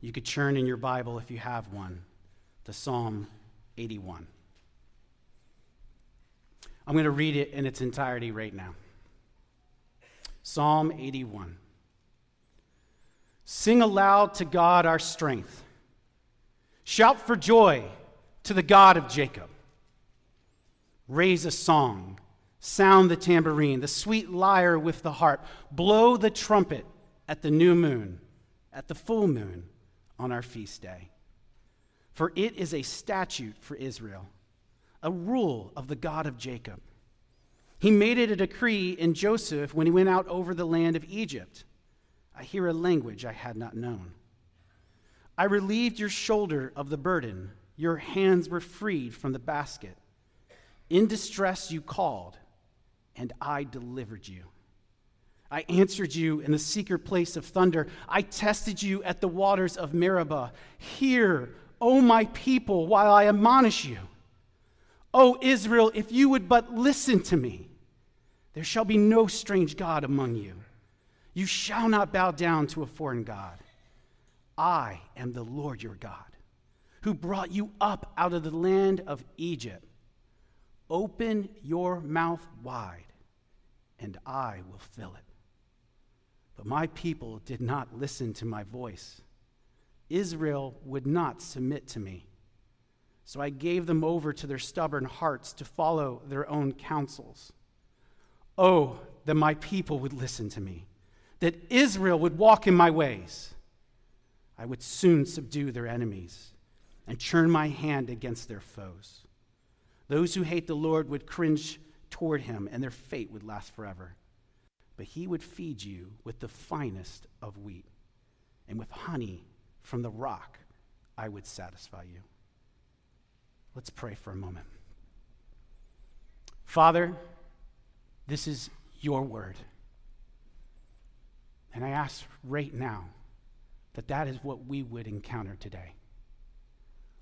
You could churn in your Bible if you have one to Psalm 81. I'm going to read it in its entirety right now. Psalm 81. Sing aloud to God our strength. Shout for joy to the God of Jacob. Raise a song, sound the tambourine, the sweet lyre with the harp, blow the trumpet at the new moon, at the full moon on our feast day. For it is a statute for Israel, a rule of the God of Jacob. He made it a decree in Joseph when he went out over the land of Egypt. I hear a language I had not known. I relieved your shoulder of the burden, your hands were freed from the basket. In distress you called, and I delivered you. I answered you in the secret place of thunder. I tested you at the waters of Meribah. Hear, O my people, while I admonish you. O Israel, if you would but listen to me, there shall be no strange God among you. You shall not bow down to a foreign God. I am the Lord your God, who brought you up out of the land of Egypt. Open your mouth wide, and I will fill it. But my people did not listen to my voice. Israel would not submit to me. So I gave them over to their stubborn hearts to follow their own counsels. Oh, that my people would listen to me, that Israel would walk in my ways. I would soon subdue their enemies and turn my hand against their foes. Those who hate the Lord would cringe toward him, and their fate would last forever but he would feed you with the finest of wheat, and with honey from the rock I would satisfy you. Let's pray for a moment. Father, this is your word. And I ask right now that that is what we would encounter today.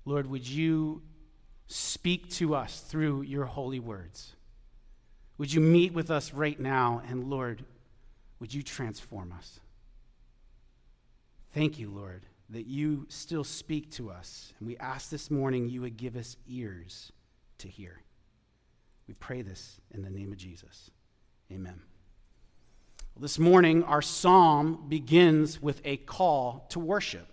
Lord, would you speak to us through your holy words? Would you meet with us right now? And Lord, would you transform us? Thank you, Lord, that you still speak to us. And we ask this morning you would give us ears to hear. We pray this in the name of Jesus. Amen. Well, this morning, our psalm begins with a call to worship.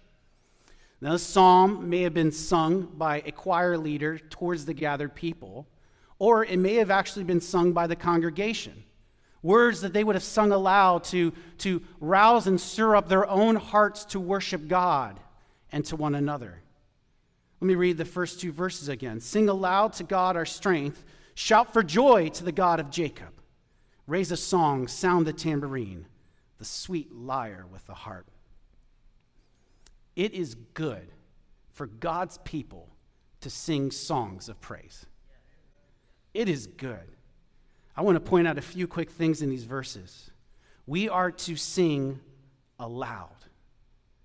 Now, this psalm may have been sung by a choir leader towards the gathered people or it may have actually been sung by the congregation. Words that they would have sung aloud to, to rouse and stir up their own hearts to worship God and to one another. Let me read the first two verses again. Sing aloud to God our strength, shout for joy to the God of Jacob. Raise a song, sound the tambourine, the sweet lyre with the harp. It is good for God's people to sing songs of praise. It is good. I want to point out a few quick things in these verses. We are to sing aloud.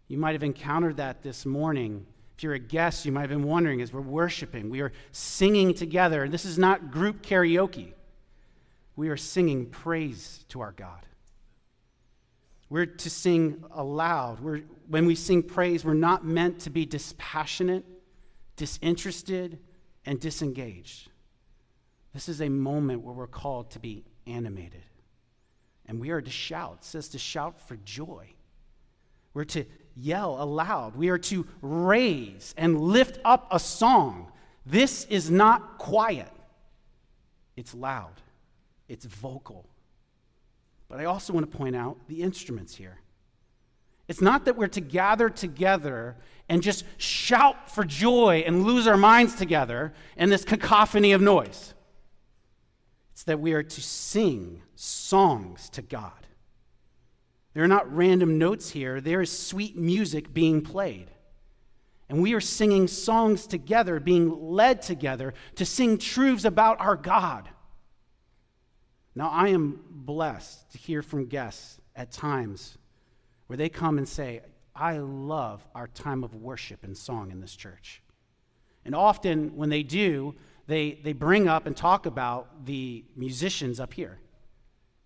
You might have encountered that this morning. If you're a guest, you might have been wondering as we're worshiping, we are singing together. This is not group karaoke. We are singing praise to our God. We're to sing aloud. We're, when we sing praise, we're not meant to be dispassionate, disinterested, and disengaged. This is a moment where we're called to be animated. And we are to shout. It says to shout for joy. We're to yell aloud. We are to raise and lift up a song. This is not quiet, it's loud, it's vocal. But I also want to point out the instruments here. It's not that we're to gather together and just shout for joy and lose our minds together in this cacophony of noise. It's that we are to sing songs to God. There are not random notes here, there is sweet music being played. And we are singing songs together, being led together to sing truths about our God. Now, I am blessed to hear from guests at times where they come and say, I love our time of worship and song in this church. And often, when they do, they, they bring up and talk about the musicians up here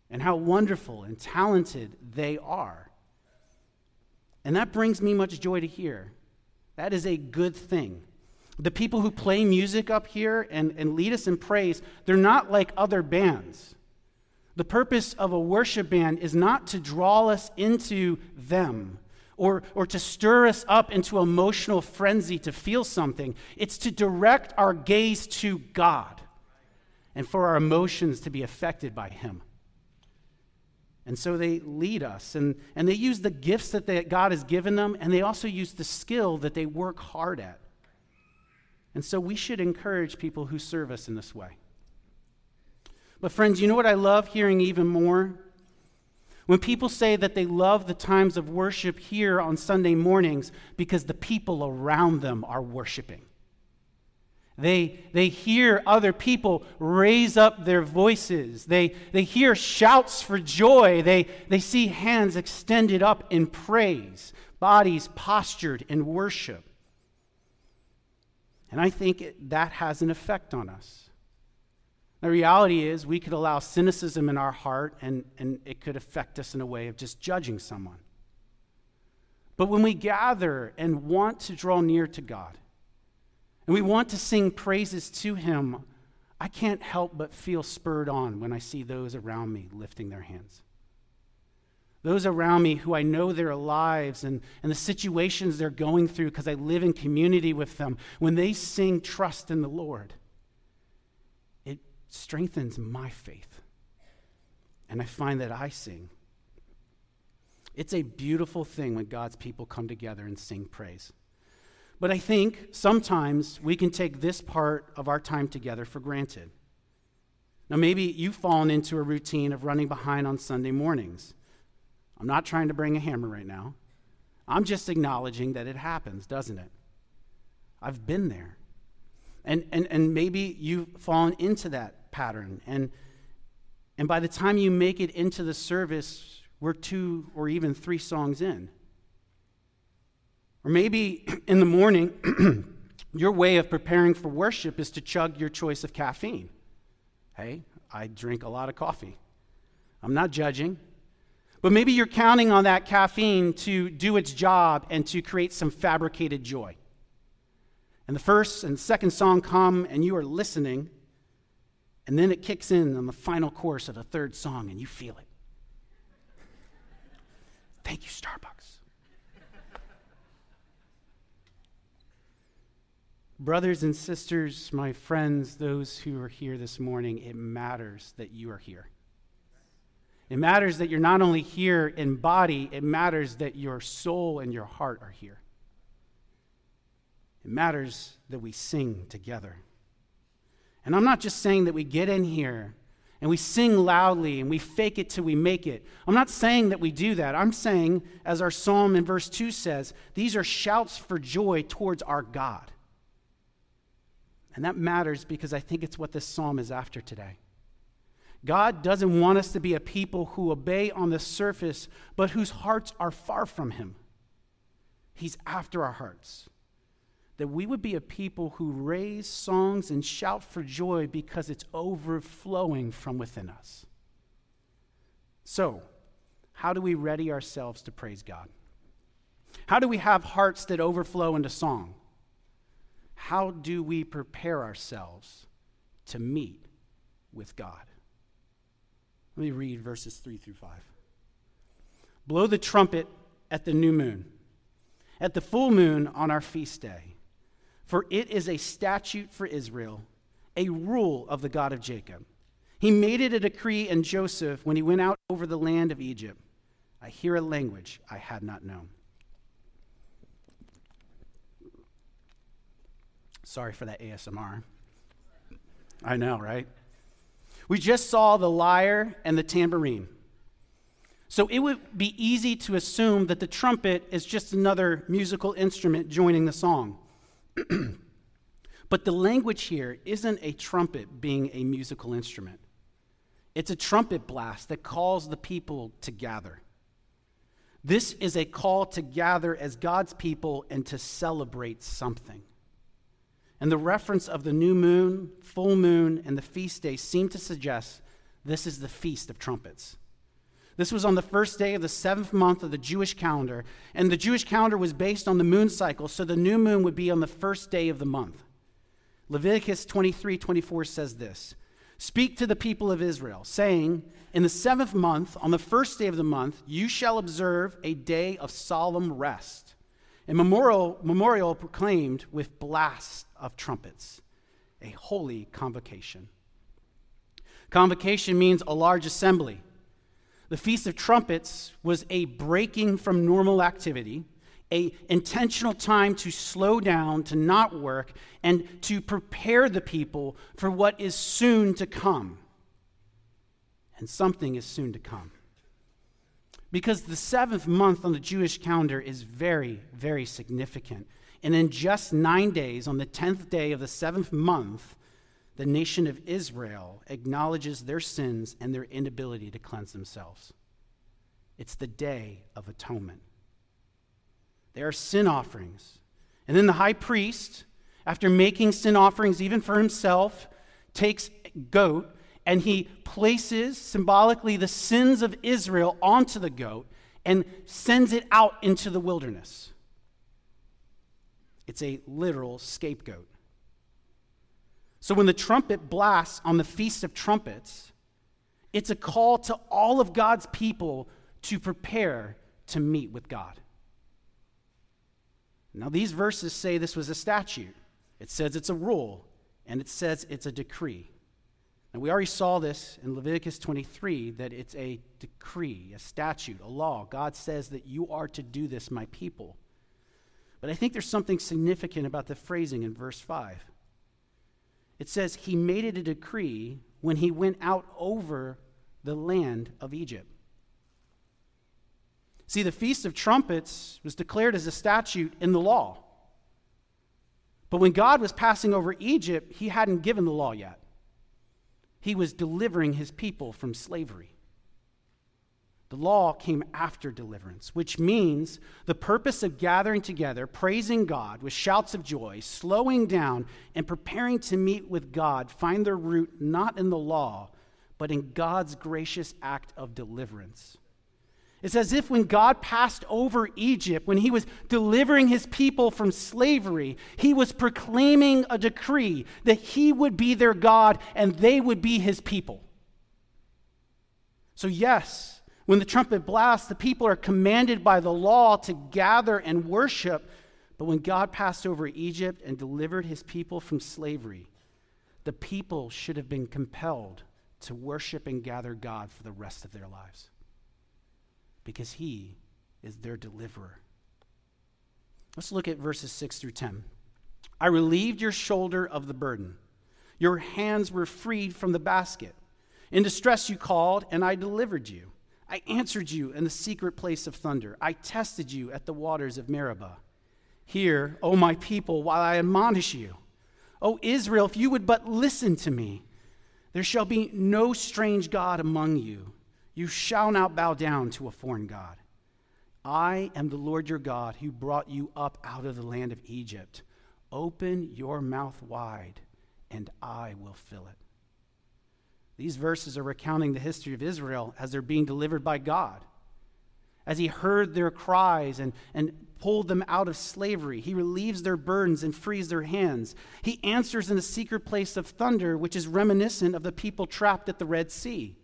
and how wonderful and talented they are. And that brings me much joy to hear. That is a good thing. The people who play music up here and, and lead us in praise, they're not like other bands. The purpose of a worship band is not to draw us into them or, or to stir us up into emotional frenzy to feel something. It's to direct our gaze to God and for our emotions to be affected by Him. And so they lead us, and, and they use the gifts that they, God has given them, and they also use the skill that they work hard at. And so we should encourage people who serve us in this way. But, friends, you know what I love hearing even more? When people say that they love the times of worship here on Sunday mornings because the people around them are worshiping. They, they hear other people raise up their voices. They, they hear shouts for joy. They, they see hands extended up in praise, bodies postured in worship. And I think it, that has an effect on us. The reality is, we could allow cynicism in our heart, and, and it could affect us in a way of just judging someone. But when we gather and want to draw near to God, and we want to sing praises to Him, I can't help but feel spurred on when I see those around me lifting their hands. Those around me who I know their lives and, and the situations they're going through because I live in community with them, when they sing trust in the Lord, strengthens my faith. And I find that I sing. It's a beautiful thing when God's people come together and sing praise. But I think sometimes we can take this part of our time together for granted. Now, maybe you've fallen into a routine of running behind on Sunday mornings. I'm not trying to bring a hammer right now. I'm just acknowledging that it happens, doesn't it? I've been there. And, and, and maybe you've fallen into that pattern. And, and by the time you make it into the service, we're two or even three songs in. Or maybe in the morning, your way of preparing for worship is to chug your choice of caffeine. Hey, I drink a lot of coffee. I'm not judging. But maybe you're counting on that caffeine to do its job and to create some fabricated joy. And the first and second song come, and you are listening, and then it kicks in on the final chorus of the third song, and you feel it. Thank you, Starbucks. Brothers and sisters, my friends, those who are here this morning, it matters that you are here. It matters that you're not only here in body, it matters that your soul and your heart are here. It matters that we sing together. And I'm not just saying that we get in here and we sing loudly and we fake it till we make it. I'm not saying that we do that. I'm saying, as our psalm in verse 2 says, these are shouts for joy towards our God. And that matters because I think it's what this psalm is after today. God doesn't want us to be a people who obey on the surface, but whose hearts are far from Him. He's after our hearts. That we would be a people who raise songs and shout for joy because it's overflowing from within us. So, how do we ready ourselves to praise God? How do we have hearts that overflow into song? how do we prepare ourselves to meet with God? Let me read verses 3 through 5. Blow the trumpet at the new moon, at the full moon on our feast day, for it is a statute for Israel, a rule of the God of Jacob. He made it a decree in Joseph when he went out over the land of Egypt. I hear a language I had not known. Sorry for that ASMR. I know, right? We just saw the lyre and the tambourine. So it would be easy to assume that the trumpet is just another musical instrument joining the song. but the language here isn't a trumpet being a musical instrument, it's a trumpet blast that calls the people to gather. This is a call to gather as God's people and to celebrate something. And the reference of the new moon, full moon, and the feast day seem to suggest this is the Feast of Trumpets. This was on the first day of the seventh month of the Jewish calendar, and the Jewish calendar was based on the moon cycle, so the new moon would be on the first day of the month. Leviticus 23 24 says this Speak to the people of Israel, saying, In the seventh month, on the first day of the month, you shall observe a day of solemn rest, a memorial, memorial proclaimed with blasts of trumpets, a holy convocation. Convocation means a large assembly. The Feast of Trumpets was a breaking from normal activity a intentional time to slow down, to not work, and to prepare the people for what is soon to come. And something is soon to come. Because the seventh month on the Jewish calendar is very, very significant. And in just nine days, on the tenth day of the seventh month, the nation of Israel acknowledges their sins and their inability to cleanse themselves. It's the day of atonement. They are sin offerings. And then the high priest, after making sin offerings even for himself, takes goat and he places symbolically the sins of Israel onto the goat and sends it out into the wilderness. It's a literal scapegoat. So when the trumpet blasts on the Feast of Trumpets, it's a call to all of God's people to prepare to meet with God. Now, these verses say this was a statute, it says it's a rule, and it says it's a decree. Now, we already saw this in Leviticus 23 that it's a decree, a statute, a law. God says that you are to do this, my people. But I think there's something significant about the phrasing in verse 5. It says, He made it a decree when he went out over the land of Egypt. See, the Feast of Trumpets was declared as a statute in the law. But when God was passing over Egypt, he hadn't given the law yet. He was delivering his people from slavery. The law came after deliverance, which means the purpose of gathering together, praising God with shouts of joy, slowing down, and preparing to meet with God find their root not in the law, but in God's gracious act of deliverance. It's as if when God passed over Egypt, when he was delivering his people from slavery, he was proclaiming a decree that he would be their God and they would be his people. So, yes, when the trumpet blasts, the people are commanded by the law to gather and worship. But when God passed over Egypt and delivered his people from slavery, the people should have been compelled to worship and gather God for the rest of their lives because he is their deliverer. Let's look at verses 6 through 10. I relieved your shoulder of the burden. Your hands were freed from the basket. In distress you called, and I delivered you. I answered you in the secret place of thunder. I tested you at the waters of Meribah. Hear, O my people, while I admonish you. O Israel, if you would but listen to me, there shall be no strange God among you. You shall not bow down to a foreign God. I am the Lord your God who brought you up out of the land of Egypt. Open your mouth wide, and I will fill it. These verses are recounting the history of Israel as they're being delivered by God. As he heard their cries and, and pulled them out of slavery, he relieves their burdens and frees their hands. He answers in the secret place of thunder, which is reminiscent of the people trapped at the Red Sea.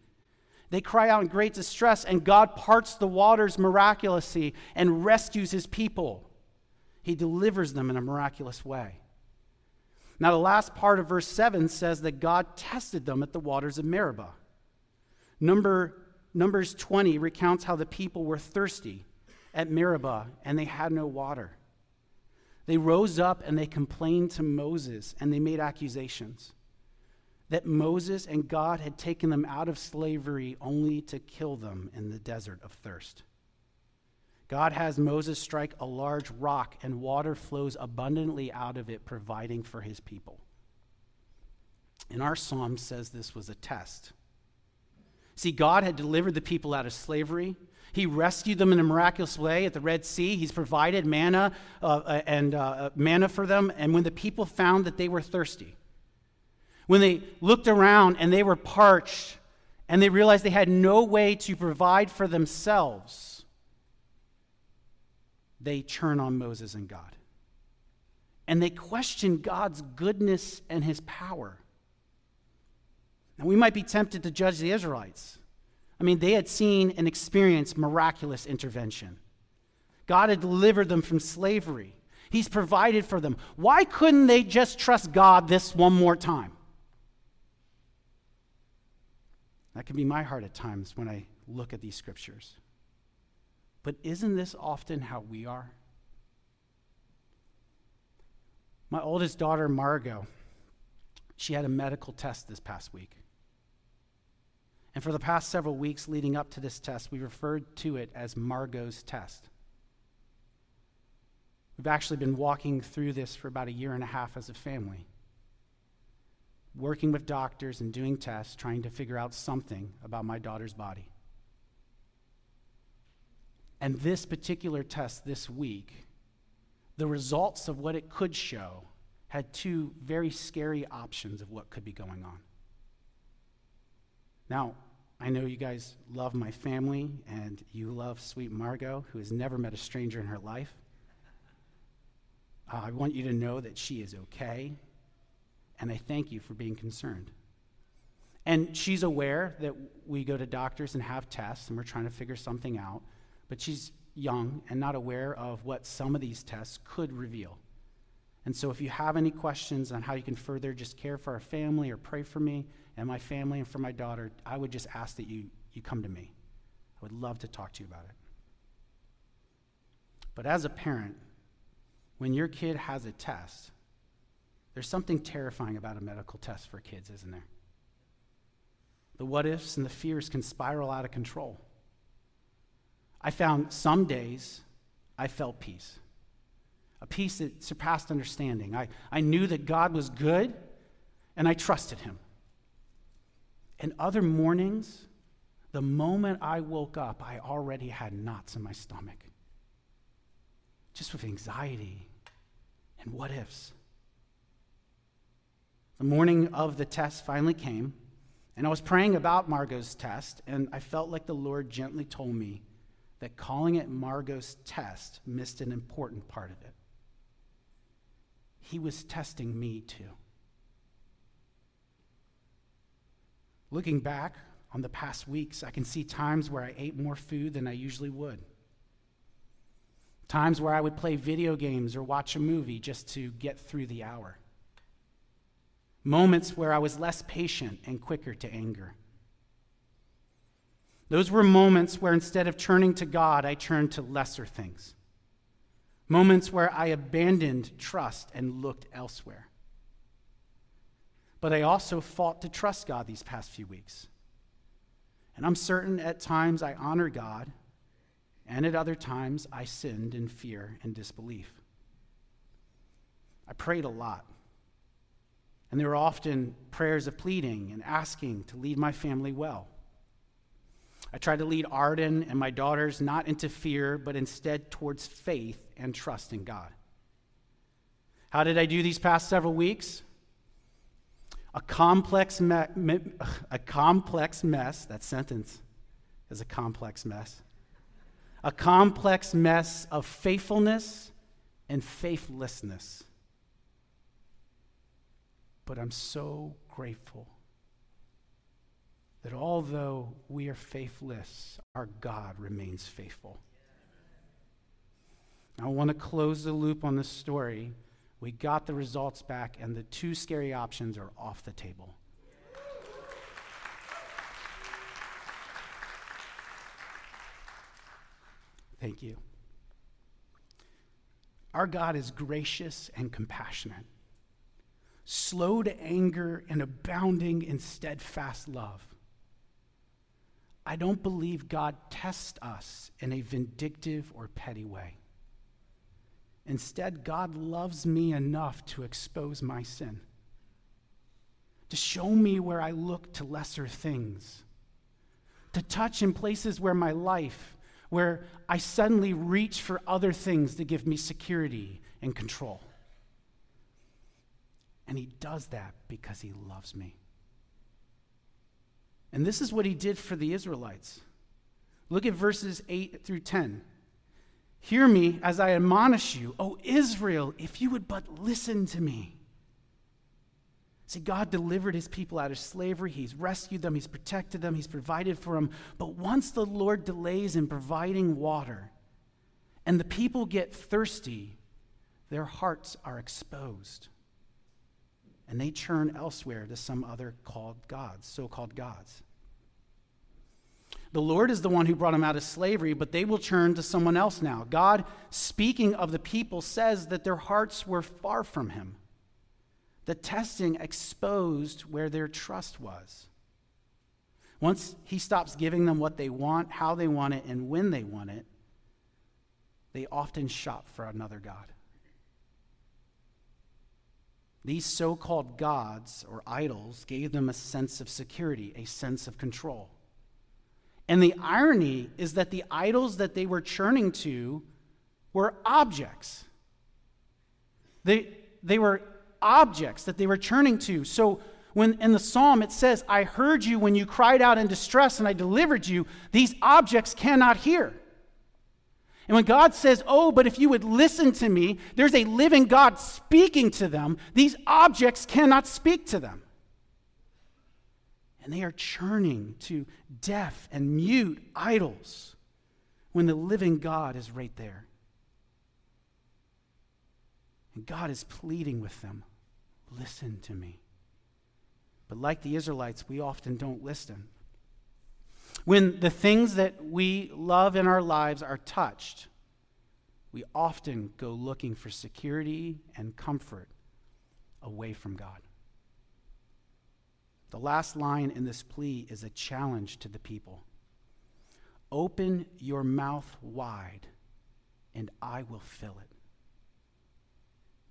They cry out in great distress, and God parts the waters miraculously and rescues his people. He delivers them in a miraculous way. Now, the last part of verse 7 says that God tested them at the waters of Meribah. Number, Numbers 20 recounts how the people were thirsty at Meribah and they had no water. They rose up and they complained to Moses and they made accusations that Moses and God had taken them out of slavery only to kill them in the desert of thirst. God has Moses strike a large rock, and water flows abundantly out of it, providing for his people. And our psalm says this was a test. See, God had delivered the people out of slavery. He rescued them in a miraculous way at the Red Sea. He's provided manna uh, and uh, manna for them. And when the people found that they were thirsty, when they looked around and they were parched and they realized they had no way to provide for themselves, they turn on Moses and God. And they question God's goodness and his power. Now, we might be tempted to judge the Israelites. I mean, they had seen and experienced miraculous intervention. God had delivered them from slavery, He's provided for them. Why couldn't they just trust God this one more time? That can be my heart at times when I look at these scriptures. But isn't this often how we are? My oldest daughter, Margot, she had a medical test this past week. And for the past several weeks leading up to this test, we referred to it as Margot's test. We've actually been walking through this for about a year and a half as a family working with doctors and doing tests, trying to figure out something about my daughter's body. And this particular test this week, the results of what it could show had two very scary options of what could be going on. Now, I know you guys love my family and you love sweet Margot, who has never met a stranger in her life. Uh, I want you to know that she is okay and I thank you for being concerned. And she's aware that we go to doctors and have tests, and we're trying to figure something out, but she's young and not aware of what some of these tests could reveal. And so, if you have any questions on how you can further just care for our family or pray for me and my family and for my daughter, I would just ask that you, you come to me. I would love to talk to you about it. But as a parent, when your kid has a test, there's something terrifying about a medical test for kids, isn't there? The what ifs and the fears can spiral out of control. I found some days I felt peace, a peace that surpassed understanding. I, I knew that God was good and I trusted Him. And other mornings, the moment I woke up, I already had knots in my stomach, just with anxiety and what ifs. The morning of the test finally came, and I was praying about Margot's test, and I felt like the Lord gently told me that calling it Margot's test missed an important part of it. He was testing me too. Looking back on the past weeks, I can see times where I ate more food than I usually would. Times where I would play video games or watch a movie just to get through the hour moments where I was less patient and quicker to anger. Those were moments where instead of turning to God, I turned to lesser things. Moments where I abandoned trust and looked elsewhere. But I also fought to trust God these past few weeks. And I'm certain at times I honor God, and at other times I sinned in fear and disbelief. I prayed a lot. And there were often prayers of pleading and asking to lead my family well. I tried to lead Arden and my daughters not into fear, but instead towards faith and trust in God. How did I do these past several weeks? A complex, me- me- a complex mess, that sentence is a complex mess. A complex mess of faithfulness and faithlessness. But I'm so grateful that although we are faithless, our God remains faithful. I want to close the loop on this story. We got the results back, and the two scary options are off the table. Thank you. Our God is gracious and compassionate slow to anger, and abounding in steadfast love. I don't believe God tests us in a vindictive or petty way. Instead, God loves me enough to expose my sin, to show me where I look to lesser things, to touch in places where my life, where I suddenly reach for other things to give me security and control. And he does that because he loves me. And this is what he did for the Israelites. Look at verses 8 through 10. Hear me as I admonish you, O Israel, if you would but listen to me. See, God delivered his people out of slavery. He's rescued them, he's protected them, he's provided for them. But once the Lord delays in providing water and the people get thirsty, their hearts are exposed. And they turn elsewhere to some other called gods, so called gods. The Lord is the one who brought them out of slavery, but they will turn to someone else now. God, speaking of the people, says that their hearts were far from him. The testing exposed where their trust was. Once he stops giving them what they want, how they want it, and when they want it, they often shop for another God. These so called gods or idols gave them a sense of security, a sense of control. And the irony is that the idols that they were churning to were objects. They, they were objects that they were turning to. So when in the psalm it says, I heard you when you cried out in distress and I delivered you, these objects cannot hear. And when God says, Oh, but if you would listen to me, there's a living God speaking to them, these objects cannot speak to them. And they are churning to deaf and mute idols when the living God is right there. And God is pleading with them listen to me. But like the Israelites, we often don't listen. When the things that we love in our lives are touched, we often go looking for security and comfort away from God. The last line in this plea is a challenge to the people Open your mouth wide, and I will fill it.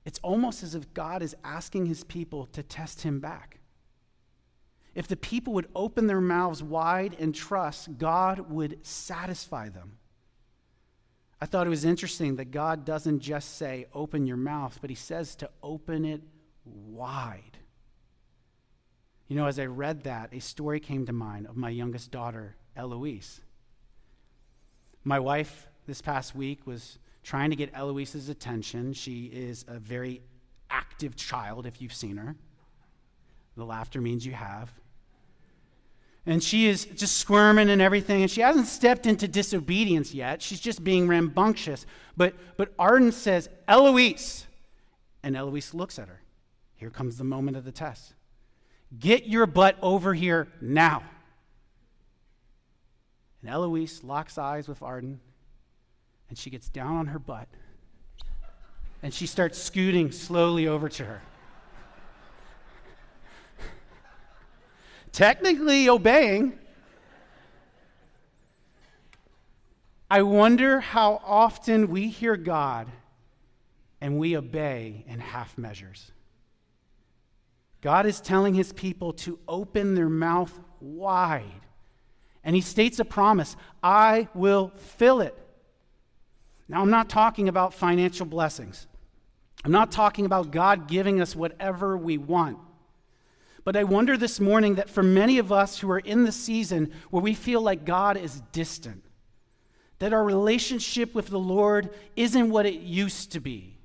It's almost as if God is asking his people to test him back. If the people would open their mouths wide and trust, God would satisfy them. I thought it was interesting that God doesn't just say, open your mouth, but he says to open it wide. You know, as I read that, a story came to mind of my youngest daughter, Eloise. My wife this past week was trying to get Eloise's attention. She is a very active child, if you've seen her. The laughter means you have. And she is just squirming and everything, and she hasn't stepped into disobedience yet. She's just being rambunctious. But, but Arden says, Eloise. And Eloise looks at her. Here comes the moment of the test. Get your butt over here now. And Eloise locks eyes with Arden and she gets down on her butt and she starts scooting slowly over to her. Technically obeying. I wonder how often we hear God and we obey in half measures. God is telling his people to open their mouth wide. And he states a promise I will fill it. Now, I'm not talking about financial blessings. I'm not talking about God giving us whatever we want. But I wonder this morning that for many of us who are in the season where we feel like God is distant, that our relationship with the Lord isn't what it used to be,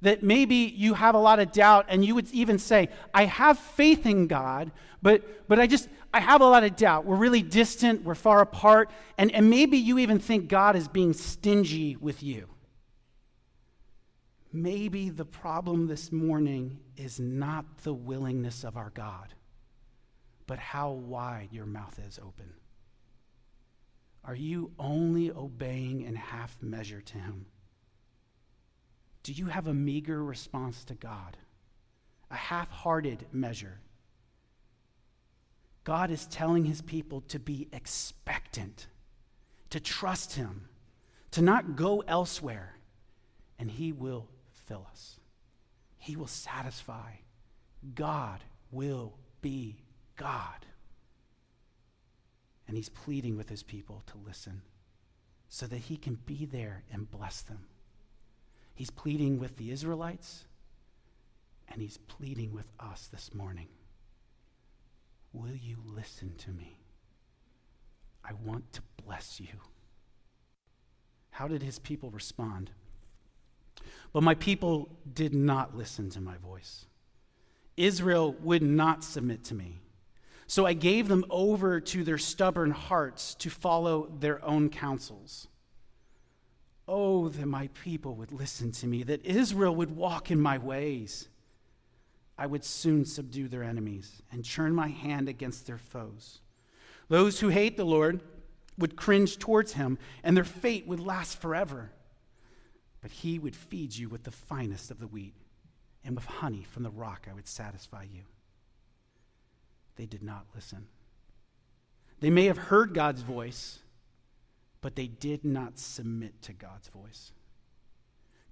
that maybe you have a lot of doubt and you would even say, I have faith in God, but, but I just, I have a lot of doubt. We're really distant, we're far apart, and, and maybe you even think God is being stingy with you. Maybe the problem this morning is not the willingness of our God, but how wide your mouth is open. Are you only obeying in half measure to Him? Do you have a meager response to God? A half hearted measure? God is telling his people to be expectant, to trust him, to not go elsewhere, and he will fill us. He will satisfy. God will be God. And he's pleading with his people to listen so that he can be there and bless them. He's pleading with the Israelites, and he's pleading with us this morning. Will you listen to me? I want to bless you. How did his people respond? But my people did not listen to my voice. Israel would not submit to me. So I gave them over to their stubborn hearts to follow their own counsels. Oh, that my people would listen to me, that Israel would walk in my ways. I would soon subdue their enemies and turn my hand against their foes. Those who hate the Lord would cringe towards him, and their fate would last forever. But he would feed you with the finest of the wheat, and with honey from the rock I would satisfy you. They did not listen. They may have heard God's voice but they did not submit to God's voice.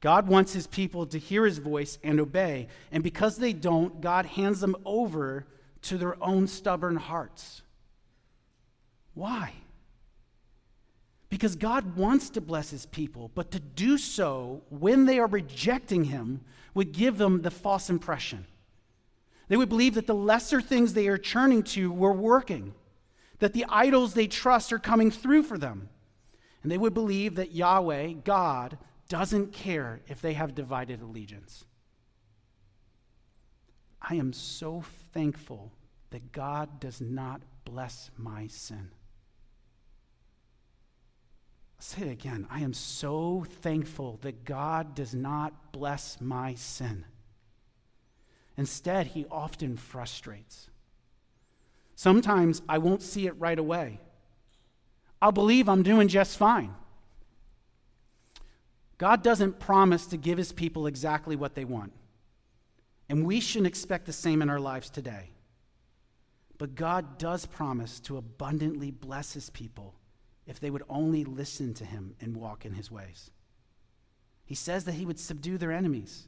God wants his people to hear his voice and obey, and because they don't, God hands them over to their own stubborn hearts. Why? Because God wants to bless his people, but to do so when they are rejecting him would give them the false impression. They would believe that the lesser things they are turning to were working, that the idols they trust are coming through for them. And they would believe that Yahweh, God, doesn't care if they have divided allegiance. I am so thankful that God does not bless my sin. I'll say it again. I am so thankful that God does not bless my sin. Instead, he often frustrates. Sometimes I won't see it right away. I'll believe I'm doing just fine. God doesn't promise to give his people exactly what they want. And we shouldn't expect the same in our lives today. But God does promise to abundantly bless his people if they would only listen to him and walk in his ways. He says that he would subdue their enemies.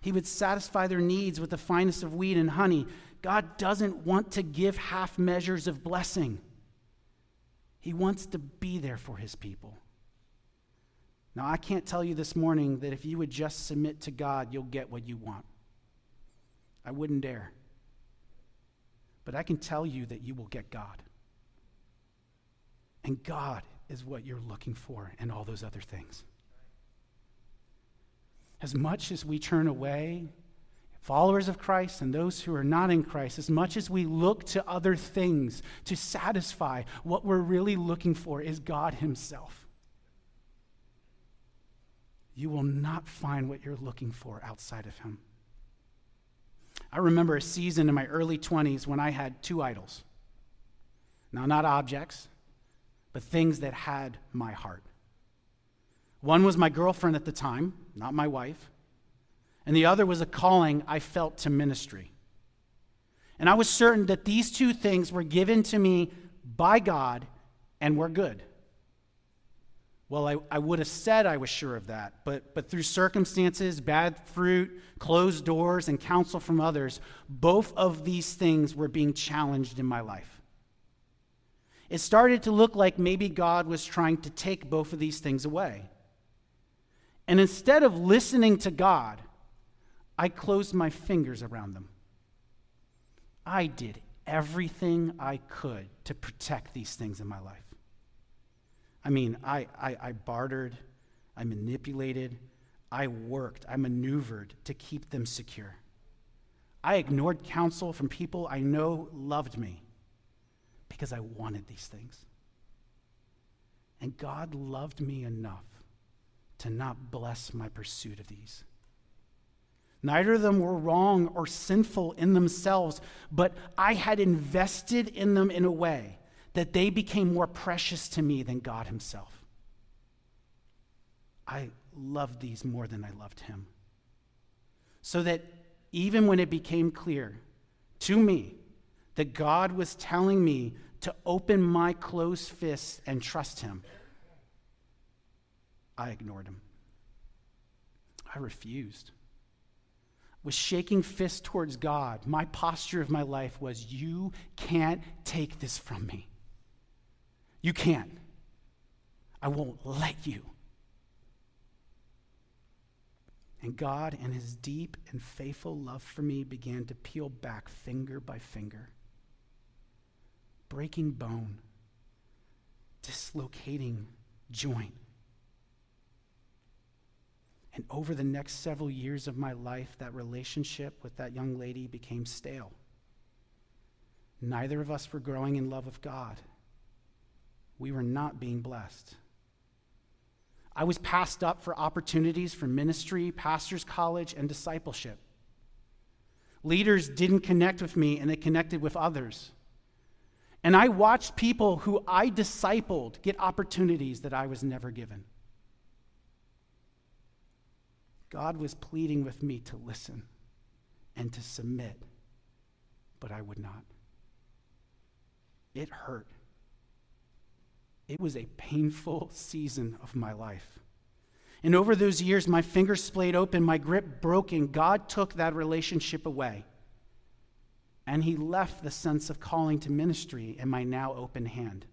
He would satisfy their needs with the finest of wheat and honey. God doesn't want to give half measures of blessing. He wants to be there for his people. Now, I can't tell you this morning that if you would just submit to God, you'll get what you want. I wouldn't dare. But I can tell you that you will get God. And God is what you're looking for and all those other things. As much as we turn away followers of Christ and those who are not in Christ, as much as we look to other things to satisfy, what we're really looking for is God Himself. You will not find what you're looking for outside of Him. I remember a season in my early 20s when I had two idols. Now, not objects, but things that had my heart. One was my girlfriend at the time, not my wife and the other was a calling I felt to ministry. And I was certain that these two things were given to me by God and were good. Well, I, I would have said I was sure of that, but, but through circumstances, bad fruit, closed doors, and counsel from others, both of these things were being challenged in my life. It started to look like maybe God was trying to take both of these things away. And instead of listening to God, I closed my fingers around them. I did everything I could to protect these things in my life. I mean, I, I, I, bartered, I manipulated, I worked, I maneuvered to keep them secure. I ignored counsel from people I know loved me because I wanted these things. And God loved me enough to not bless my pursuit of these. Neither of them were wrong or sinful in themselves, but I had invested in them in a way that they became more precious to me than God Himself. I loved these more than I loved Him. So that even when it became clear to me that God was telling me to open my closed fists and trust Him, I ignored Him. I refused was shaking fists towards God, my posture of my life was, You can't take this from me. You can't. I won't let you. And God, in his deep and faithful love for me, began to peel back finger by finger. Breaking bone, dislocating joint. And over the next several years of my life, that relationship with that young lady became stale. Neither of us were growing in love of God. We were not being blessed. I was passed up for opportunities for ministry, pastor's college, and discipleship. Leaders didn't connect with me, and they connected with others. And I watched people who I discipled get opportunities that I was never given. God was pleading with me to listen and to submit, but I would not. It hurt. It was a painful season of my life. And over those years, my fingers splayed open, my grip broken. God took that relationship away. And He left the sense of calling to ministry in my now open hand.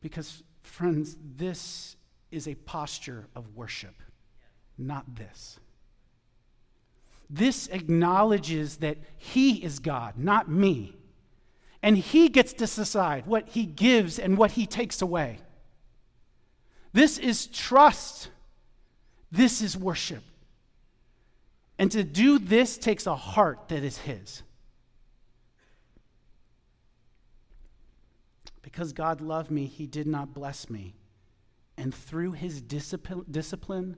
Because, friends, this is a posture of worship, not this. This acknowledges that He is God, not me. And He gets to decide what He gives and what He takes away. This is trust. This is worship. And to do this takes a heart that is His. Because God loved me, He did not bless me. And through his discipline,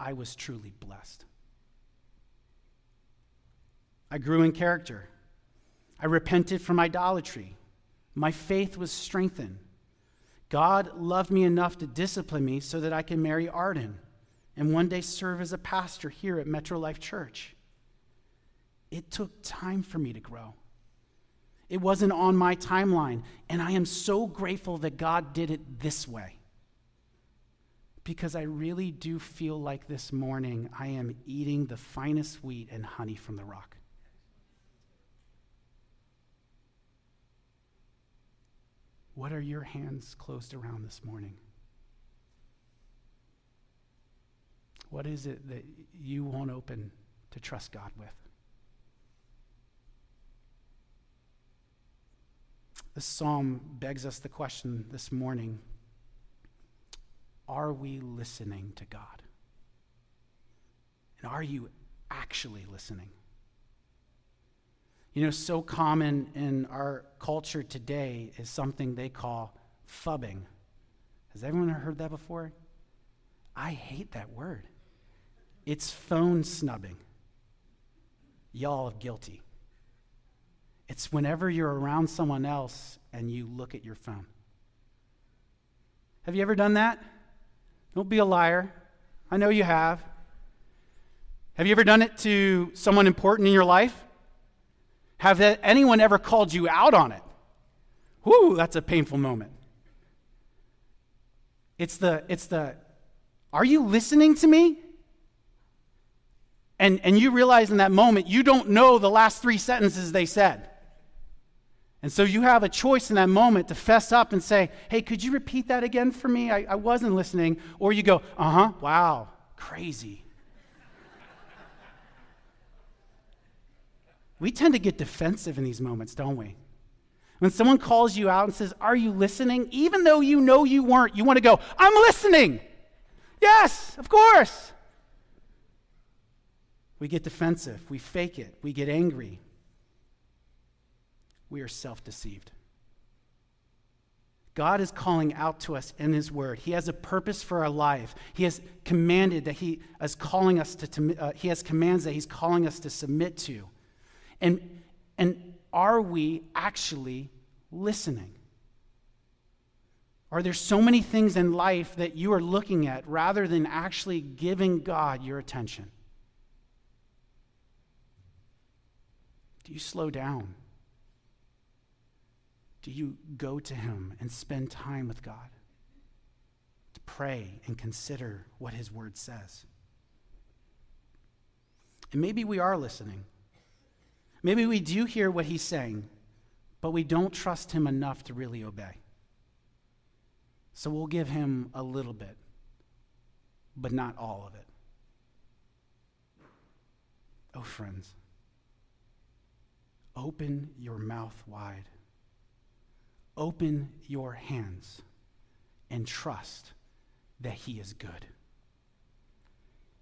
I was truly blessed. I grew in character. I repented from idolatry. My faith was strengthened. God loved me enough to discipline me so that I can marry Arden and one day serve as a pastor here at Metro Life Church. It took time for me to grow. It wasn't on my timeline, and I am so grateful that God did it this way because I really do feel like this morning I am eating the finest wheat and honey from the rock. What are your hands closed around this morning? What is it that you won't open to trust God with? This psalm begs us the question this morning are we listening to God? And are you actually listening? You know, so common in our culture today is something they call phubbing. Has everyone heard that before? I hate that word. It's phone snubbing. Y'all are guilty. It's whenever you're around someone else and you look at your phone. Have you ever done that? Don't be a liar. I know you have. Have you ever done it to someone important in your life? Have anyone ever called you out on it? Whoo, that's a painful moment. It's the, it's the, are you listening to me? And, and you realize in that moment you don't know the last three sentences they said. And so you have a choice in that moment to fess up and say, hey, could you repeat that again for me? I, I wasn't listening. Or you go, uh huh, wow, crazy. we tend to get defensive in these moments, don't we? When someone calls you out and says, Are you listening? Even though you know you weren't, you want to go, I'm listening. Yes, of course. We get defensive. We fake it. We get angry we are self deceived. God is calling out to us in His Word. He has a purpose for our life. He has commanded that He is calling us to, uh, He has commands that He's calling us to submit to. And, and are we actually listening? Are there so many things in life that you are looking at rather than actually giving God your attention? Do you slow down? do you go to Him and spend time with God to pray and consider what His Word says? And maybe we are listening. Maybe we do hear what He's saying, but we don't trust Him enough to really obey. So we'll give Him a little bit, but not all of it. Oh, friends. Open your mouth wide. Open your hands and trust that He is good.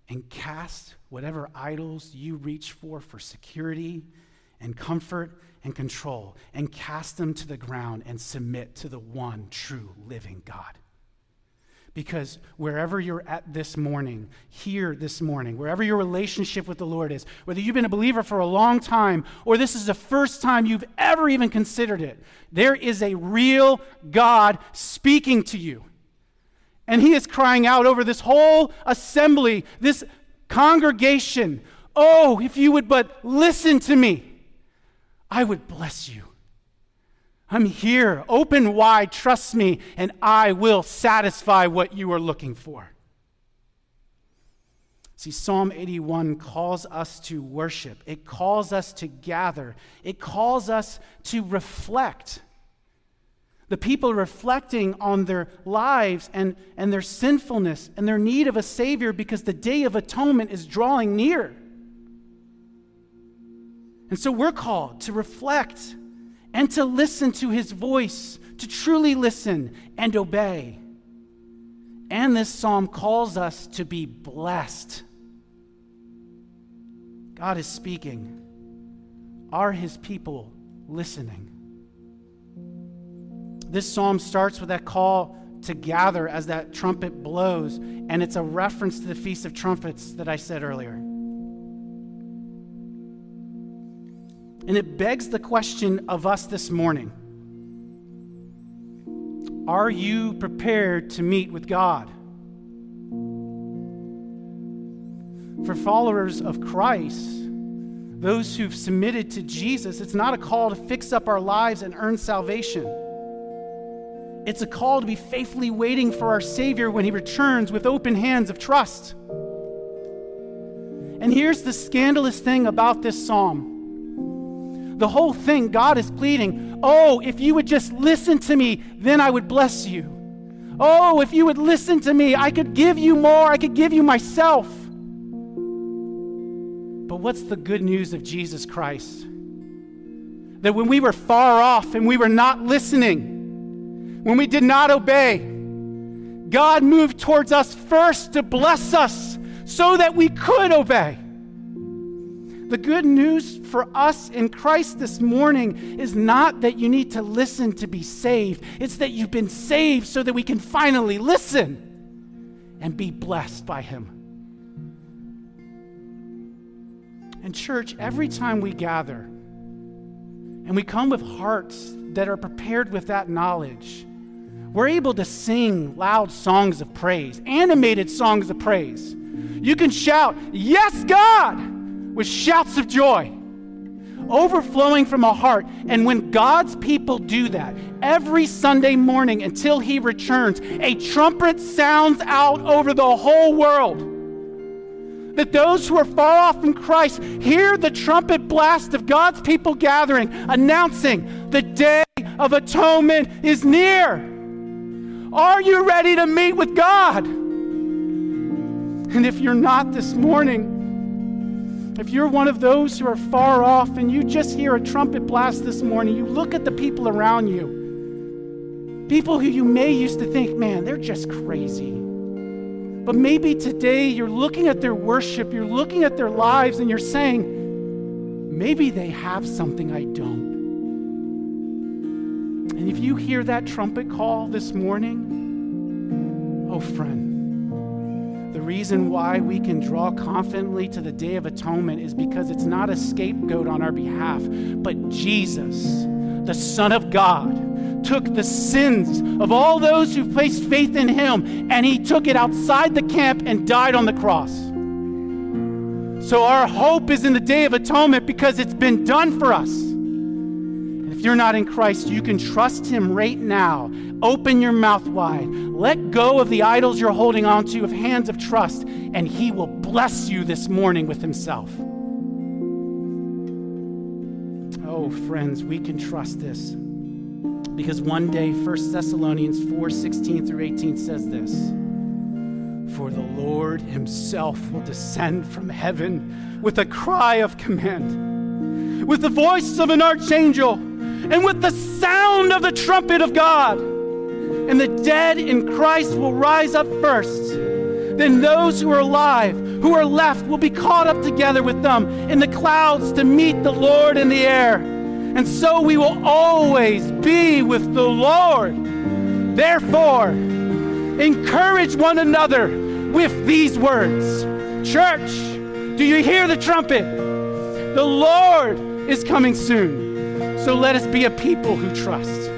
And cast whatever idols you reach for for security and comfort and control, and cast them to the ground and submit to the one true living God. Because wherever you're at this morning, here this morning, wherever your relationship with the Lord is, whether you've been a believer for a long time or this is the first time you've ever even considered it, there is a real God speaking to you. And He is crying out over this whole assembly, this congregation Oh, if you would but listen to me, I would bless you. I'm here, open wide, trust me, and I will satisfy what you are looking for. See, Psalm 81 calls us to worship, it calls us to gather, it calls us to reflect. The people reflecting on their lives and, and their sinfulness and their need of a Savior because the day of atonement is drawing near. And so we're called to reflect and to listen to his voice, to truly listen and obey. And this psalm calls us to be blessed. God is speaking. Are his people listening? This psalm starts with that call to gather as that trumpet blows, and it's a reference to the Feast of Trumpets that I said earlier. And it begs the question of us this morning Are you prepared to meet with God? For followers of Christ, those who've submitted to Jesus, it's not a call to fix up our lives and earn salvation. It's a call to be faithfully waiting for our Savior when He returns with open hands of trust. And here's the scandalous thing about this psalm the whole thing, God is pleading, Oh, if you would just listen to me, then I would bless you. Oh, if you would listen to me, I could give you more, I could give you myself. But what's the good news of Jesus Christ? That when we were far off and we were not listening, when we did not obey, God moved towards us first to bless us so that we could obey. The good news for us in Christ this morning is not that you need to listen to be saved, it's that you've been saved so that we can finally listen and be blessed by Him. And, church, every time we gather and we come with hearts that are prepared with that knowledge, we're able to sing loud songs of praise, animated songs of praise. You can shout, Yes, God! With shouts of joy, overflowing from a heart. And when God's people do that, every Sunday morning until He returns, a trumpet sounds out over the whole world. That those who are far off from Christ hear the trumpet blast of God's people gathering, announcing the day of atonement is near. Are you ready to meet with God? And if you're not this morning, if you're one of those who are far off and you just hear a trumpet blast this morning, you look at the people around you, people who you may used to think, man, they're just crazy. But maybe today you're looking at their worship, you're looking at their lives, and you're saying, maybe they have something I don't. And if you hear that trumpet call this morning, oh, friend, reason why we can draw confidently to the Day of Atonement is because it's not a scapegoat on our behalf, but Jesus, the Son of God, took the sins of all those who placed faith in Him and He took it outside the camp and died on the cross. So our hope is in the Day of Atonement because it's been done for us. If you're not in Christ, you can trust Him right now Open your mouth wide. Let go of the idols you're holding on to of hands of trust, and He will bless you this morning with Himself. Oh, friends, we can trust this. Because one day 1 Thessalonians 4 16 through 18 says this For the Lord Himself will descend from heaven with a cry of command with the voice of an archangel and with the sound of the trumpet of God. And the dead in Christ will rise up first. Then those who are alive, who are left, will be caught up together with them in the clouds to meet the Lord in the air. And so we will always be with the Lord. Therefore, encourage one another with these words. Church, do you hear the trumpet? The Lord is coming soon. So let us be a people who trust.